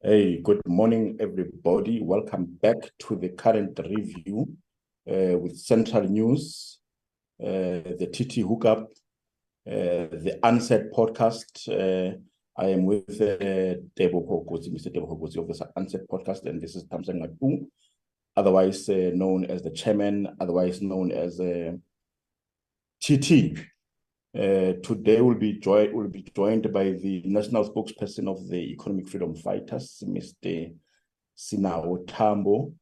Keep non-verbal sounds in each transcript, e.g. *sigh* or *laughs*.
Hey, good morning, everybody. Welcome back to the current review uh, with Central News, uh, the TT Hookup, uh, the Unsaid podcast. Uh, I am with uh, Tebogo Kotsi, Mr. Tebogo Kotsi of the Unsaid podcast, and this is Thamsanqa Tu, otherwise uh, known as the chairman, otherwise known as uh, TT. Uh, today we'll be joined will be joined by the national spokesperson of the Economic Freedom Fighters, Mr. Sinawo Thambo.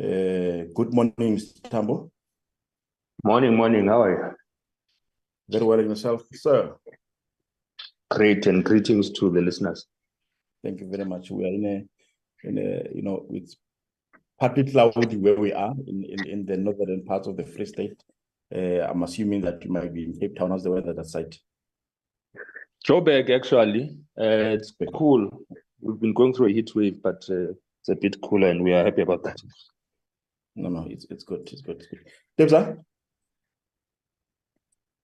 Uh, good morning, Mr. Thambo. Morning, morning. How are you? Very well, yourself, sir. Great, and greetings to the listeners. Thank you very much. We are in a, in a you know, it's partly cloudy where we are in, in, in the northern parts of the Free State. Uh, I'm assuming that you might be in Cape Town. How's the weather that side? Joburg, actually, uh, it's cool. We've been going through a heat wave, but uh, it's a bit cooler, and we are happy about that. No, no, it's it's good. It's good. It's good. Debza,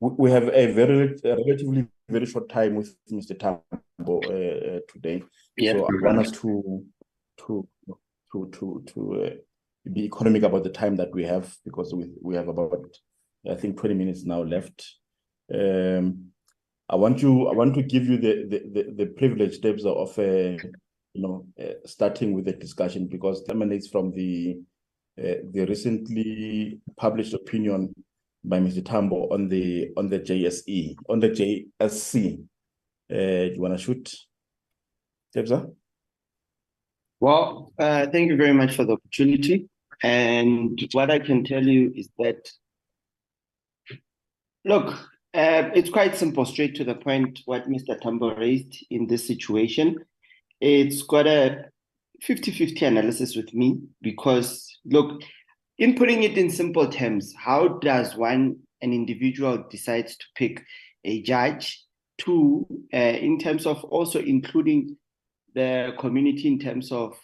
we have a very a relatively very short time with Mr. Thambo uh, today. Yeah. So I want us to to to to to uh, be economic about the time that we have because we we have about I think 20 minutes now left. Um, I want you. I want to give you the the the, the privilege, Debs, of uh, you know uh, starting with the discussion because it emanates from the uh, the recently published opinion by Mr. Thambo on the on the JSE on the JSC. Uh, do you want to shoot, Debza? Well, uh, thank you very much for the opportunity. And what I can tell you is that Look, uh, it's quite simple, straight to the point, what Mr. Thambo raised in this situation. It's got a 50 50 analysis with me because, look, in putting it in simple terms, how does one, an individual, decide to pick a judge? Two, uh, in terms of also including the community in terms of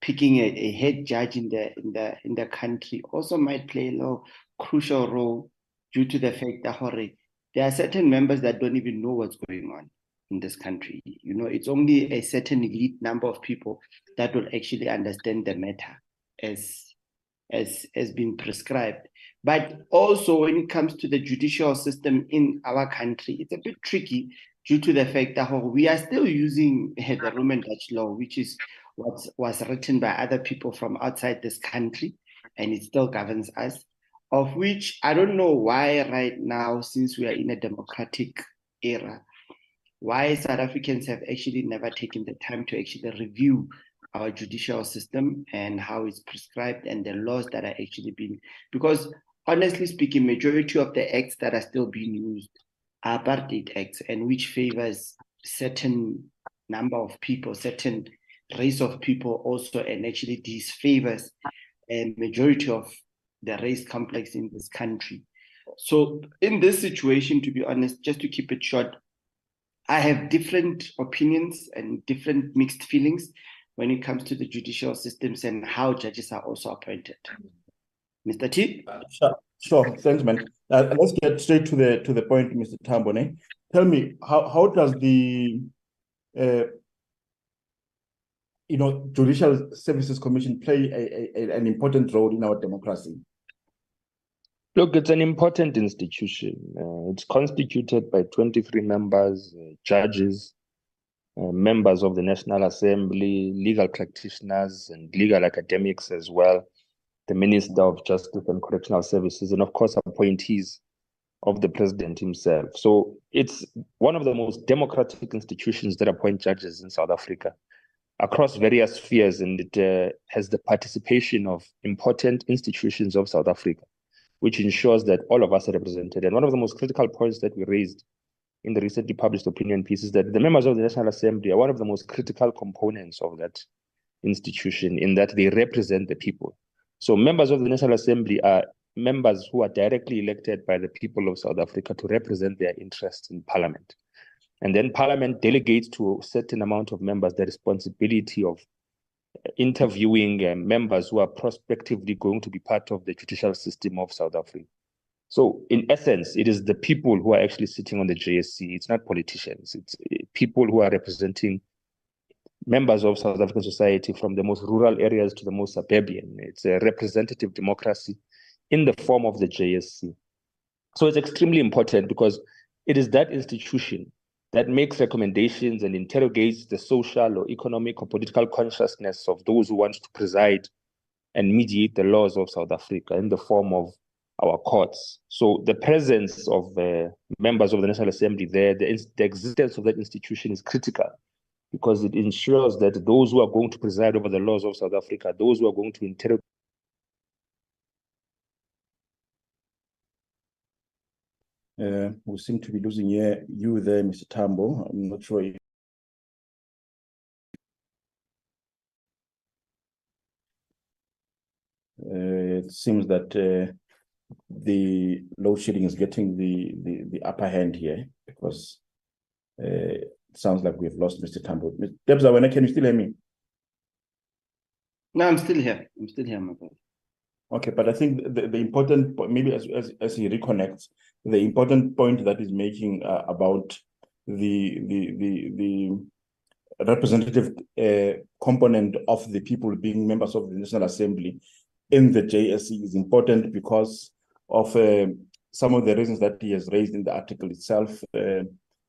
picking a, a head judge in the in the in the country also might play a little crucial role due to the fact that there are certain members that don't even know what's going on in this country. You know, it's only a certain elite number of people that will actually understand the matter as as has been prescribed. But also when it comes to the judicial system in our country, it's a bit tricky due to the fact that we are still using the Roman Dutch law, which is what was written by other people from outside this country, and it still governs us of which I don't know why right now, since we are in a democratic era, why South Africans have actually never taken the time to actually review our judicial system and how it's prescribed and the laws that are actually being because honestly speaking, majority of the acts that are still being used are apartheid acts and which favors certain number of people, certain race of people also, and actually disfavors a majority of the race complex in this country. So, in this situation, to be honest, just to keep it short, I have different opinions and different mixed feelings when it comes to the judicial systems and how judges are also appointed. Mr. T? Sure, sure. Thanks, man. Uh, let's get straight to the to the point, Mr. Tambone. Tell me, how, how does the uh, you know Judicial Services Commission play a, a, an important role in our democracy? Look, it's an important institution. Uh, it's constituted by 23 members, uh, judges, uh, members of the National Assembly, legal practitioners, and legal academics as well, the Minister of Justice and Correctional Services, and of course, appointees of the President himself. So it's one of the most democratic institutions that appoint judges in South Africa across various spheres, and it uh, has the participation of important institutions of South Africa which ensures that all of us are represented. And one of the most critical points that we raised in the recently published opinion piece is that the members of the National Assembly are one of the most critical components of that institution in that they represent the people. So members of the National Assembly are members who are directly elected by the people of South Africa to represent their interests in parliament. And then parliament delegates to a certain amount of members the responsibility of interviewing uh, members who are prospectively going to be part of the judicial system of South Africa. So, in essence, it is the people who are actually sitting on the JSC. It's not politicians. It's uh, people who are representing members of South African society from the most rural areas to the most suburban. It's a representative democracy in the form of the JSC. So it's extremely important because it is that institution that makes recommendations and interrogates the social or economic or political consciousness of those who want to preside and mediate the laws of South Africa in the form of our courts. So the presence of uh, members of the National Assembly there, the, the existence of that institution is critical because it ensures that those who are going to preside over the laws of South Africa, those who are going to interrogate Uh, we seem to be losing you, you there, Mr. Thambo. I'm not sure if uh, it seems that uh, the load shedding is getting the, the, the upper hand here because uh, it sounds like we've lost Mr. Thambo. Debs, when can you still hear me? No, I'm still here. I'm still here, my brother. Okay, but I think the, the important point, maybe as, as, as he reconnects, the important point that is making uh, about the, the, the, the representative uh, component of the people being members of the National Assembly in the JSC is important because of uh, some of the reasons that he has raised in the article itself, uh,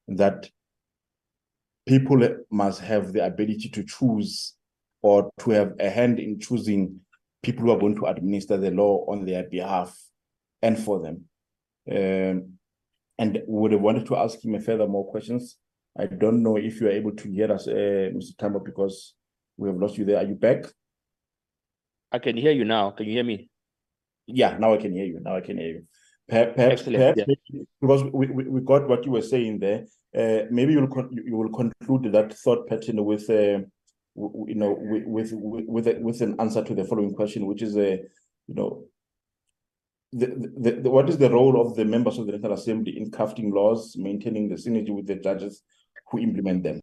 that people must have the ability to choose or to have a hand in choosing people who are going to administer the law on their behalf and for them. Um, and would have wanted to ask him a further more questions. I don't know if you are able to hear us, uh, Mr. Thambo, because we have lost you there. Are you back? I can hear you now. Can you hear me? Yeah, now I can hear you. Now I can hear you. Perhaps, perhaps yeah. because we, we, we got what you were saying there. Uh, maybe you'll you will conclude that thought pattern with uh, you know with with with, with an answer to the following question, which is a uh, you know the, the, what is the role of the members of the National Assembly in crafting laws, maintaining the synergy with the judges who implement them?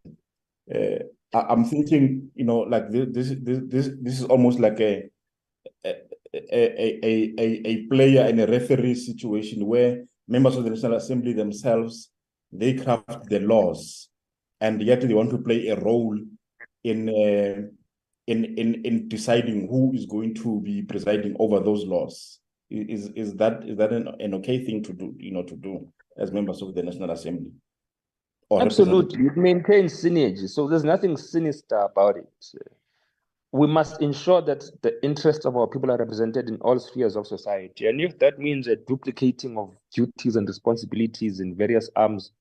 Uh, I, am thinking, you know, like this, this, this, this is almost like a a, a, a, a player and a referee situation where members of the National Assembly themselves they craft the laws, and yet they want to play a role in uh, in in in deciding who is going to be presiding over those laws is is that is that an, an okay thing to do you know to do as members of the national assembly? Absolutely. it maintains synergy. So there's nothing sinister about it. We must ensure that the interests of our people are represented in all spheres of society. And if that means a duplicating of duties and responsibilities in various arms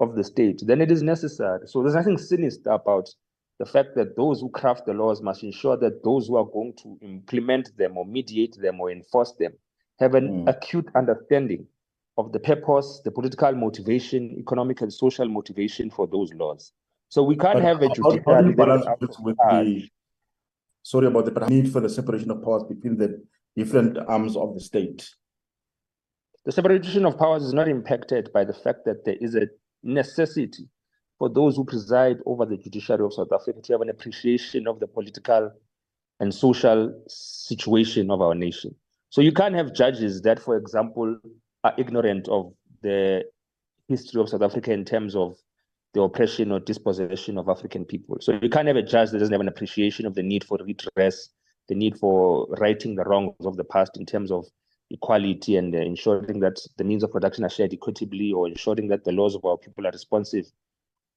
of the state then it is necessary. So there's nothing sinister about the fact that those who craft the laws must ensure that those who are going to implement them or mediate them or enforce them have an mm. acute understanding of the purpose, the political motivation, economic and social motivation for those laws. So we can't but have a judiciary with the sorry about the need for the separation of powers between the different arms of the state. The separation of powers is not impacted by the fact that there is a necessity for those who preside over the judiciary of South Africa to have an appreciation of the political and social situation of our nation. So you can't have judges that, for example, are ignorant of the history of South Africa in terms of the oppression or dispossession of African people. So you can't have a judge that doesn't have an appreciation of the need for redress, the need for righting the wrongs of the past in terms of equality and ensuring that the means of production are shared equitably or ensuring that the laws of our people are responsive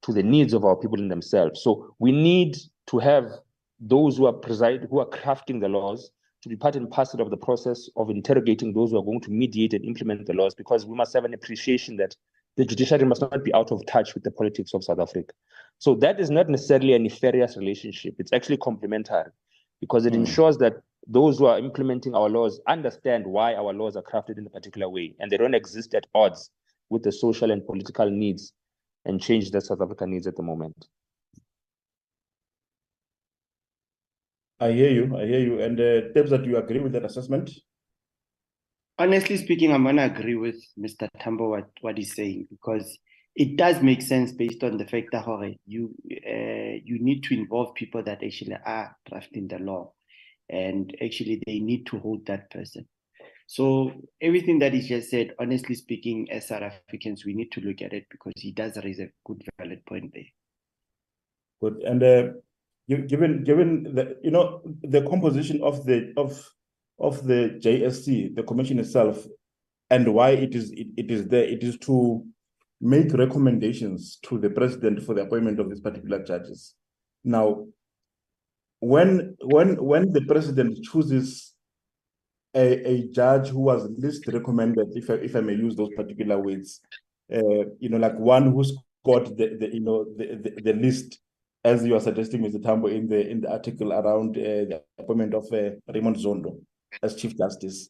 to the needs of our people in themselves. So we need to have those who are preside, who are crafting the laws to be part and parcel of the process of interrogating those who are going to mediate and implement the laws, because we must have an appreciation that the judiciary must not be out of touch with the politics of South Africa. So that is not necessarily a nefarious relationship. It's actually complementary because it mm. ensures that those who are implementing our laws understand why our laws are crafted in a particular way and they don't exist at odds with the social and political needs and change that South Africa needs at the moment. I hear you. I hear you. And uh, Debs, do you agree with that assessment? Honestly speaking, I'm going to agree with Mr. Thambo what, what he's saying because it does make sense based on the fact that you uh, you need to involve people that actually are drafting the law, and actually they need to hold that person. So everything that he just said, honestly speaking, as South Africans, we need to look at it because he does raise a good valid point there. Good. And uh, given given the you know the composition of the of of the JSC, the commission itself, and why it is it, it is there, it is to make recommendations to the president for the appointment of these particular judges. Now, when when when the president chooses a, a judge who was least recommended, if I, if I may use those particular words, uh, you know, like one who's got the, the you know the, the, the list as you are suggesting, Mr. Thambo, in the in the article around uh, the appointment of uh, Raymond Zondo as Chief Justice.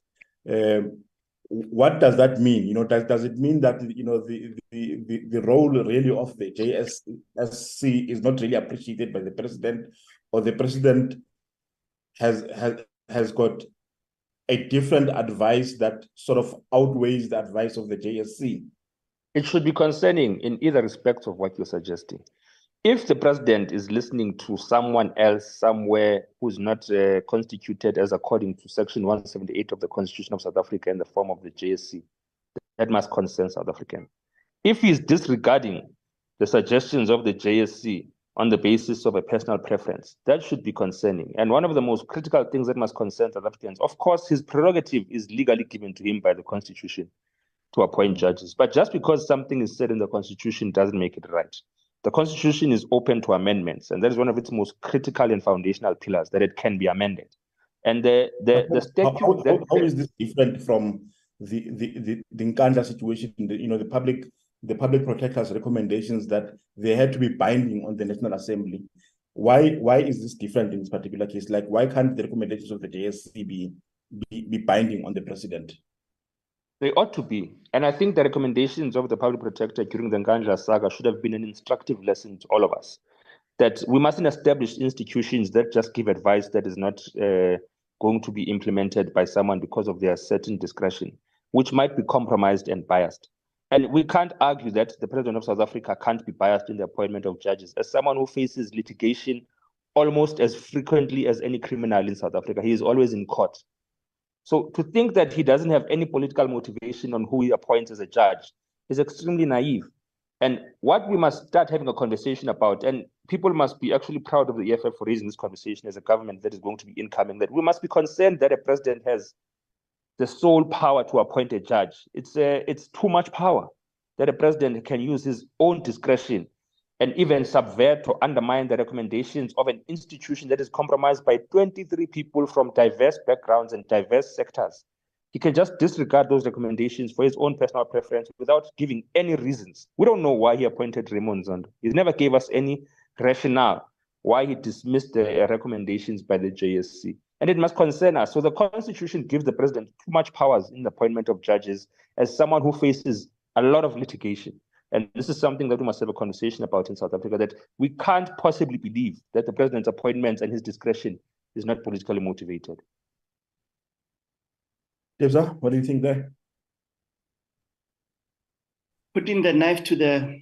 Um, what does that mean? You know, does, does it mean that you know the, the, the, the role really of the JSC is not really appreciated by the president, or the president has has has got a different advice that sort of outweighs the advice of the JSC? It should be concerning in either respect of what you're suggesting if the president is listening to someone else somewhere who's not uh, constituted as according to section 178 of the constitution of south africa in the form of the jsc that must concern south african if he's disregarding the suggestions of the jsc on the basis of a personal preference that should be concerning and one of the most critical things that must concern south africans of course his prerogative is legally given to him by the constitution to appoint judges but just because something is said in the constitution doesn't make it right the Constitution is open to amendments, and that is one of its most critical and foundational pillars that it can be amended. And the the, the statute how, how, how is this different from the the the, the Nkandla situation? The, you know, the public the public protector's recommendations that they had to be binding on the National Assembly. Why why is this different in this particular case? Like why can't the recommendations of the JSC be, be, be binding on the president? They ought to be. And I think the recommendations of the public protector during the Nkandla saga should have been an instructive lesson to all of us that we mustn't establish institutions that just give advice that is not uh, going to be implemented by someone because of their certain discretion, which might be compromised and biased. And we can't argue that the president of South Africa can't be biased in the appointment of judges. As someone who faces litigation almost as frequently as any criminal in South Africa, he is always in court. So to think that he doesn't have any political motivation on who he appoints as a judge is extremely naive. And what we must start having a conversation about, and people must be actually proud of the EFF for raising this conversation as a government that is going to be incoming, that we must be concerned that a president has the sole power to appoint a judge. It's, a, it's too much power that a president can use his own discretion and even subvert or undermine the recommendations of an institution that is compromised by 23 people from diverse backgrounds and diverse sectors. He can just disregard those recommendations for his own personal preference without giving any reasons. We don't know why he appointed Raymond Zondo. He never gave us any rationale why he dismissed the recommendations by the JSC. And it must concern us. So the Constitution gives the president too much powers in the appointment of judges as someone who faces a lot of litigation. And this is something that we must have a conversation about in South Africa that we can't possibly believe that the president's appointments and his discretion is not politically motivated. Devza, what do you think there? Putting the knife to the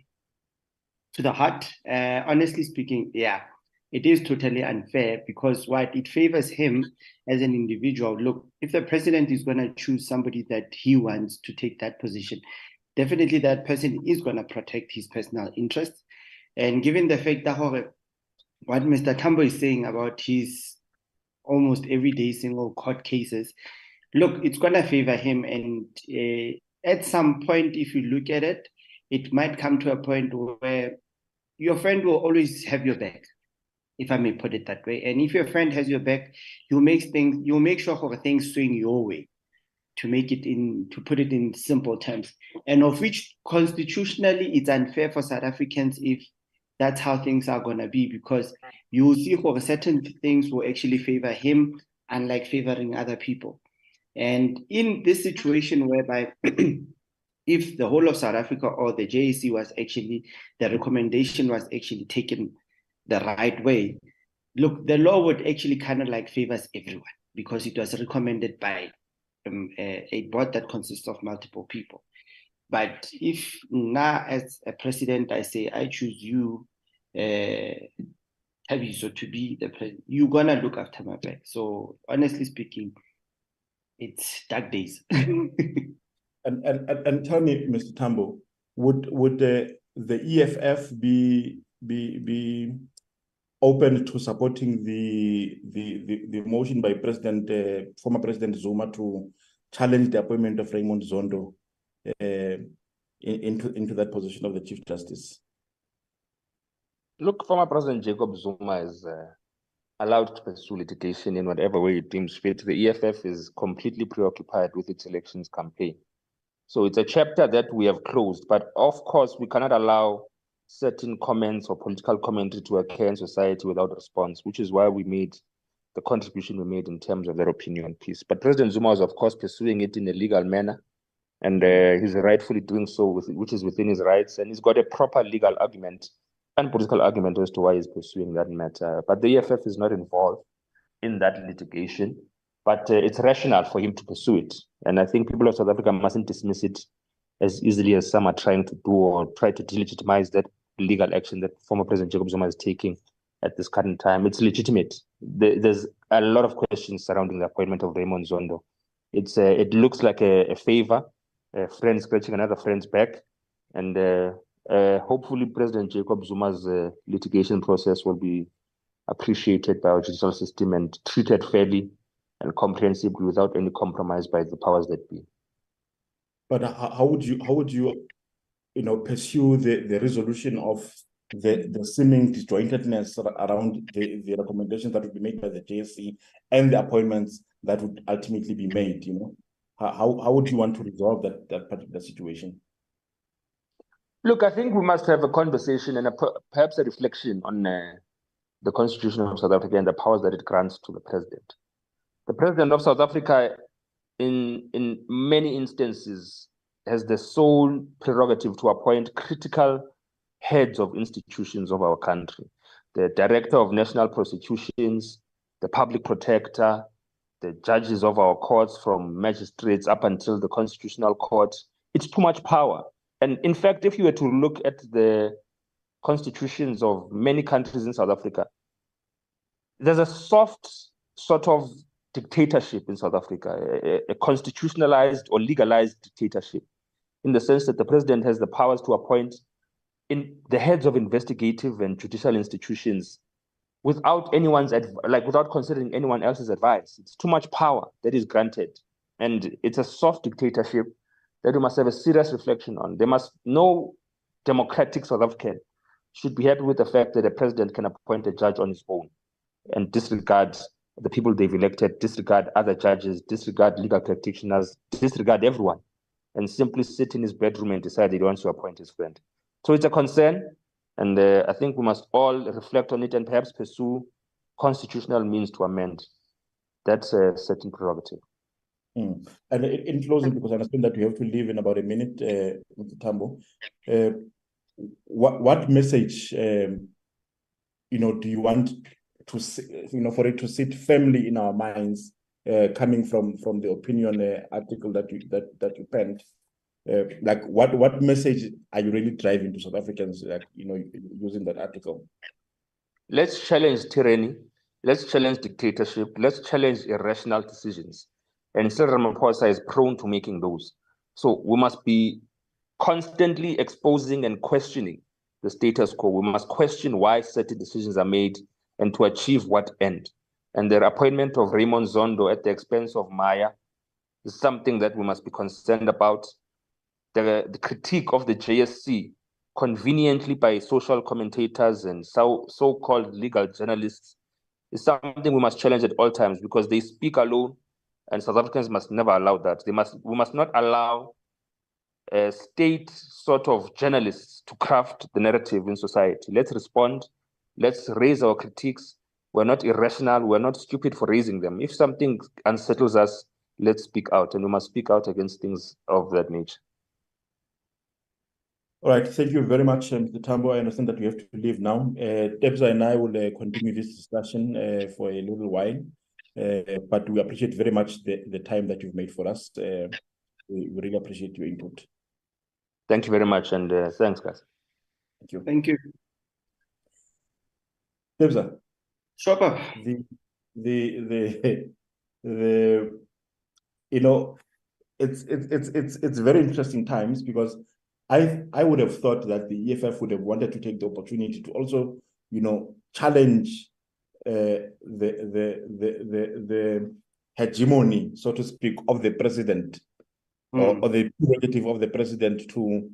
to the heart, uh, honestly speaking, yeah, it is totally unfair because what it favors him as an individual. Look, if the president is going to choose somebody that he wants to take that position, definitely that person is going to protect his personal interests. And given the fact that what Mr. Thambo is saying about his almost everyday single court cases, look, it's going to favor him. And uh, at some point, if you look at it, it might come to a point where your friend will always have your back, if I may put it that way. And if your friend has your back, you'll make things, you'll make sure things swing your way to make it in to put it in simple terms and of which constitutionally it's unfair for south africans if that's how things are to be because you will see how certain things will actually favor him unlike favoring other people and in this situation whereby *clears throat* if the whole of south africa or the JSC was actually the recommendation was actually taken the right way look the law would actually kind of like favors everyone because it was recommended by um, a, a board that consists of multiple people. But if now, as a president, I say I choose you, uh, so to be the president, you're gonna look after my back. So honestly speaking, it's dark days. *laughs* and, and and and tell me, Mr. Thambo, would would the the EFF be be be open to supporting the the the, the motion by President uh, former President Zuma to challenge the appointment of Raymond Zondo uh, in, into into that position of the Chief Justice? Look, former President Jacob Zuma is uh, allowed to pursue litigation in whatever way it deems fit. The EFF is completely preoccupied with its elections campaign. So it's a chapter that we have closed, but of course, we cannot allow certain comments or political commentary to occur in society without response, which is why we made the contribution we made in terms of their opinion piece. But President Zuma is, of course, pursuing it in a legal manner, and uh, he's rightfully doing so, with, which is within his rights, and he's got a proper legal argument and political argument as to why he's pursuing that matter. But the EFF is not involved in that litigation, but uh, it's rational for him to pursue it. And I think people of South Africa mustn't dismiss it as easily as some are trying to do or try to delegitimize that legal action that former President Jacob Zuma is taking at this current time. It's legitimate. There's a lot of questions surrounding the appointment of Raymond Zondo. It's uh, it looks like a, a favor, a friend scratching another friend's back, and uh, uh, hopefully, President Jacob Zuma's uh, litigation process will be appreciated by our judicial system and treated fairly and comprehensively without any compromise by the powers that be. But how would you how would you you know pursue the, the resolution of the, the seeming disjointedness around the, the recommendations that would be made by the JSC and the appointments that would ultimately be made, you know? How how would you want to resolve that that particular situation? Look, I think we must have a conversation and a, perhaps a reflection on uh, the Constitution of South Africa and the powers that it grants to the president. The president of South Africa, in in many instances, has the sole prerogative to appoint critical heads of institutions of our country. The director of national prosecutions, the public protector, the judges of our courts, from magistrates up until the constitutional court. It's too much power and in fact, if you were to look at the constitutions of many countries in South Africa, there's a soft sort of dictatorship in South Africa, a, a, constitutionalized or legalized dictatorship, in the sense that the president has the powers to appoint in the heads of investigative and judicial institutions without anyone's like without considering anyone else's advice. It's too much power that is granted, and it's a soft dictatorship that we must have a serious reflection on. There must no democratic South African should be happy with the fact that a president can appoint a judge on his own and disregard the people they've elected, disregard other judges, disregard legal practitioners, disregard everyone, and simply sit in his bedroom and decide he wants to appoint his friend. So it's a concern, and uh, I think we must all reflect on it and perhaps pursue constitutional means to amend. That's a certain prerogative. Mm. And in closing, because I understand that we have to leave in about a minute, uh, Mr. Thambo, uh, what what message, um, you know, do you want to, you know, for it to sit firmly in our minds, uh, coming from from the opinion uh, article that you that that you penned? Uh, like, what what message are you really driving to South Africans, like you know, using that article? Let's challenge tyranny. Let's challenge dictatorship. Let's challenge irrational decisions and Cyril Ramaphosa is prone to making those. So we must be constantly exposing and questioning the status quo. We must question why certain decisions are made and to achieve what end. And the appointment of Raymond Zondo at the expense of Maya is something that we must be concerned about. The, the critique of the JSC conveniently by social commentators and so, so-called legal journalists is something we must challenge at all times because they speak alone and South Africans must never allow that. They must we must not allow a state sort of journalists to craft the narrative in society. Let's respond. Let's raise our critiques. We're not irrational. We're not stupid for raising them. If something unsettles us, let's speak out, and we must speak out against things of that nature. All right, thank you very much, Mr. Um, Thambo. I understand that we have to leave now. Uh, Debza and I will uh, continue this discussion uh, for a little while. Uh, but we appreciate very much the, the time that you've made for us. Uh, we, we, really appreciate your input. Thank you very much, and uh, thanks, guys. Thank you. Thank you. Debza. Shopper. The, the, the, the, you know, it's, it's, it's, it's, it's very interesting times because I, I would have thought that the EFF would have wanted to take the opportunity to also, you know, challenge uh, the, the, the, the, the hegemony, so to speak, of the president mm. or, or the prerogative of the president to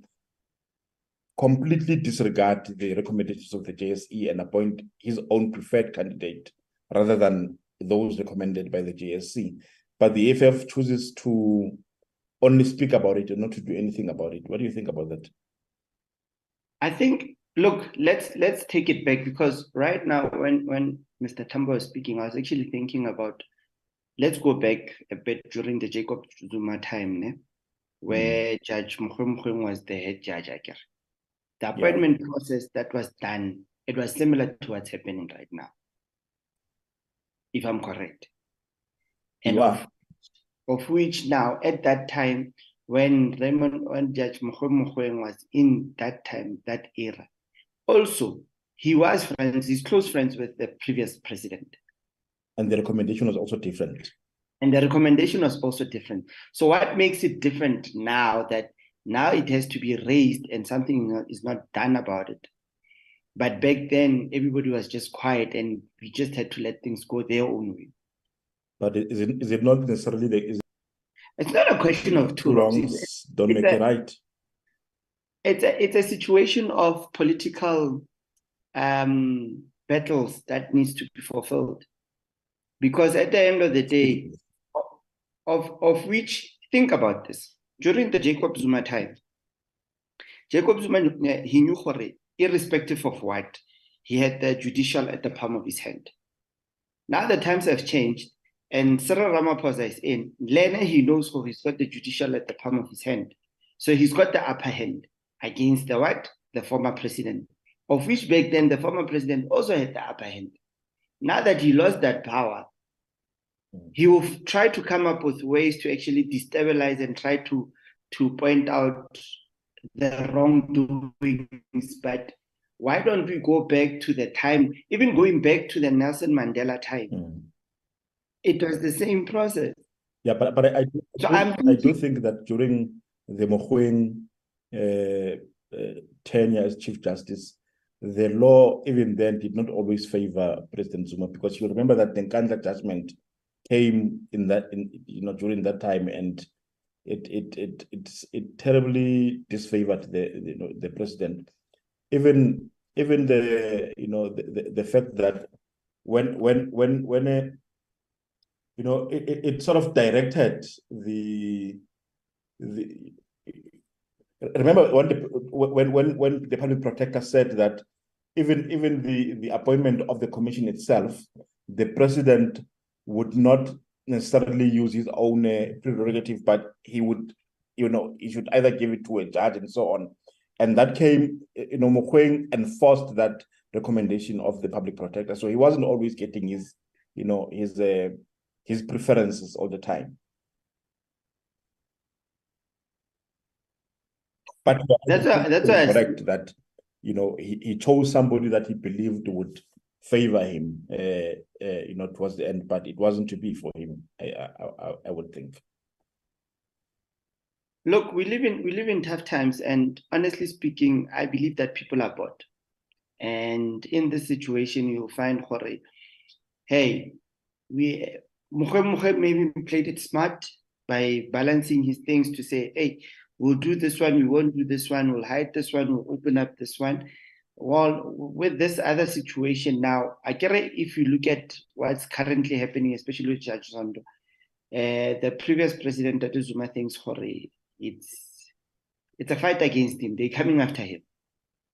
completely disregard the recommendations of the JSE and appoint his own preferred candidate rather than those recommended by the JSE. But the EFF chooses to only speak about it and not to do anything about it. What do you think about that? I think look, let's let's take it back because right now when when Mr. Thambo was speaking, I was actually thinking about let's go back a bit during the Jacob Zuma time, ne? where mm. Judge Mogoeng was the head judge, I guess. The appointment yeah. process that was done, it was similar to what's happening right now, if I'm correct. And of, of which now, at that time, when Raymond, when Judge Mogoeng was in that time, that era, also he was friends, he's close friends with the previous president. And the recommendation was also different. And the recommendation was also different. So what makes it different now that now it has to be raised and something is not done about it. But back then, everybody was just quiet and we just had to let things go their own way. But is it, is it not necessarily the, is it's not a question of two wrongs don't it's make a, it right. It's a it's a situation of political um, battles that needs to be fulfilled, because at the end of the day, of of which think about this during the Jacob Zuma time. Jacob Zuma, he knew Hore, irrespective of what, he had the judicial at the palm of his hand. Now the times have changed, and Cyril Ramaphosa is in. Lena, he knows who he's got the judicial at the palm of his hand. So he's got the upper hand against the what? The former president, of which back then the former president also had the upper hand. Now that he lost that power, he will try to come up with ways to actually destabilize and try to to point out the wrongdoings. But why don't we go back to the time even going back to the nelson mandela time? Mm. it was the same process. Yeah but but i, I, so I, do, I do think that during the Mogoeng uh, uh, tenure as chief justice the law even then did not always favor president zuma because you remember that the Nkandla judgment came in that in you know during that time and it it it it, it terribly disfavored the you know the president. Even even the you know the, the, the fact that when when when when a, you know it, it sort of directed the the remember when the, when when when the public protector said that even even the the appointment of the commission itself the president would not necessarily use his own uh, prerogative, but he would, you know, he should either give it to a judge and so on. And that came, you know, Mogoeng enforced that recommendation of the public protector. So he wasn't always getting his, you know, his uh, his preferences all the time. But that's a, that's correct that you know he, he chose somebody that he believed would favor him, uh, uh, you know, towards the end, but it wasn't to be for him, I, I, I would think. Look, we live in we live in tough times, and honestly speaking, I believe that people are bored. And in this situation, you'll find Hore, hey, we maybe played it smart by balancing his things to say, hey, we'll do this one, we won't do this one, we'll hide this one, we'll open up this one. Well, with this other situation now, I get it if you look at what's currently happening, especially with Judge Zondo, uh, the previous president, Dr. Zuma, thinks Hore, it's it's a fight against him. They're coming after him.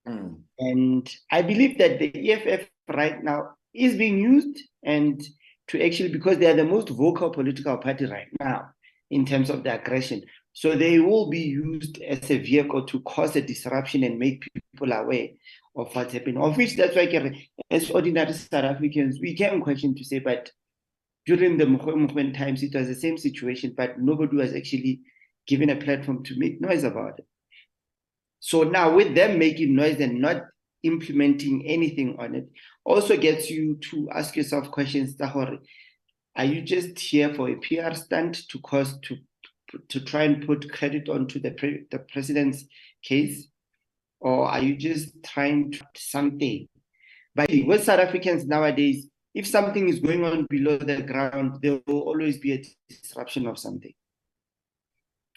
Mm. And I believe that the EFF right now is being used and to actually because they are the most vocal political party right now in terms of the aggression. So they will be used as a vehicle to cause a disruption and make people aware of what's happening. Of which that's why as ordinary South Africans, we can question to say, but during the movement times, it was the same situation, but nobody was actually given a platform to make noise about it. So now with them making noise and not implementing anything on it, also gets you to ask yourself questions, Tahori. Are you just here for a PR stunt to cause to to try and put credit onto the pre, the president's case? or are you just trying to something? But with South Africans nowadays, if something is going on below the ground, there will always be a disruption of something.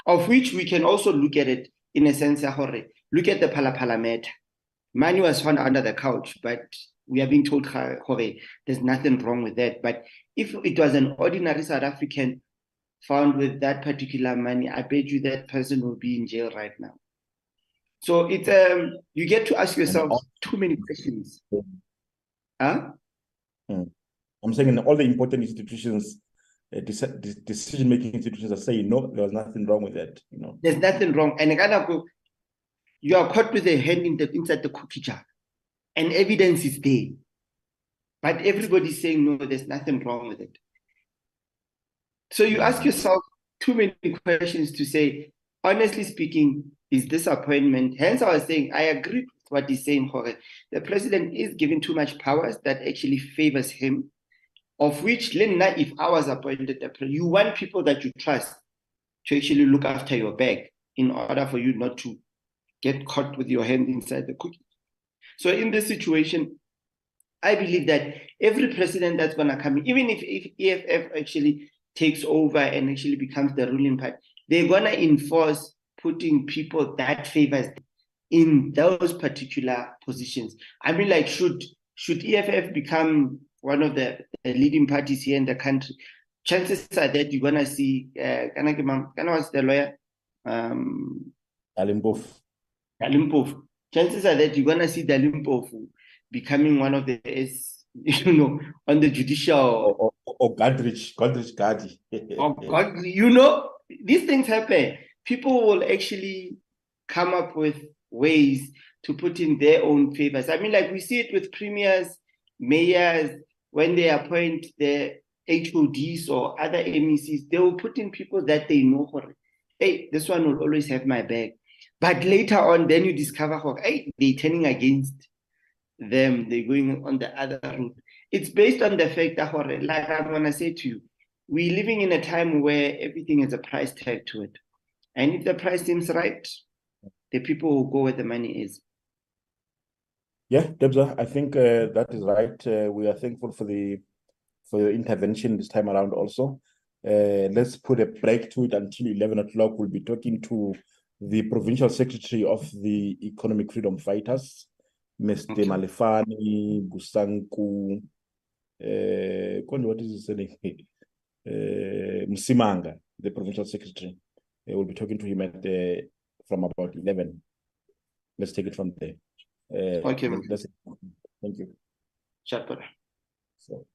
Of which we can also look at it in a sense, look at the Phala matter. Money was found under the couch, but we are being told there's nothing wrong with that. But if it was an ordinary South African found with that particular money, I bet you that person will be in jail right now. So it's um you get to ask yourself too many questions. Huh? Hmm. I'm saying in all the important institutions, uh, decision making institutions are saying no, there was nothing wrong with that. You know, there's nothing wrong. And you are caught with a hand in the, inside the cookie jar, and evidence is there. But everybody's saying no, there's nothing wrong with it. So you ask mm-hmm. yourself too many questions to say, honestly speaking, is this appointment? Hence, I was saying I agree with what he's saying, Jorge. The president is given too much powers that actually favors him. Of which, Lena, if I was appointed, you want people that you trust to actually look after your bag in order for you not to get caught with your hand inside the cookie. So in this situation, I believe that every president that's going to come even if, if EFF actually takes over and actually becomes the ruling party, they're going to enforce putting people that favors in those particular positions. I mean, like, should should EFF become one of the, the leading parties here in the country, chances are that you're gonna see uh can I give my can I ask the lawyer? Um Dalim Dalim Chances are that you're gonna see Dalim becoming one of the *laughs* you know on the judicial or, or, or Godrich, Godrich Gardee. *laughs* oh God, you know, these things happen people will actually come up with ways to put in their own favors. I mean, like we see it with premiers, mayors, when they appoint the HODs or other MECs, they will put in people that they know. Hey, this one will always have my back. But later on, then you discover, hey, they're turning against them. They're going on the other route. It's based on the fact that, like I'm going to say to you, we're living in a time where everything has a price tag to it. And if the price seems right, the people will go where the money is. Yeah, Debza, I think uh, that is right. Uh, we are thankful for the for your intervention this time around also. Uh, let's put a break to it until 11 o'clock. We'll be talking to the provincial secretary of the Economic Freedom Fighters, Mr. Okay. Malefani Gusanku. Uh, what is his *laughs* name? Uh, Musimanga, the provincial secretary. we'll be talking to him at the from about 11. Let's take it from there. Uh, okay, thank you. Sure. So.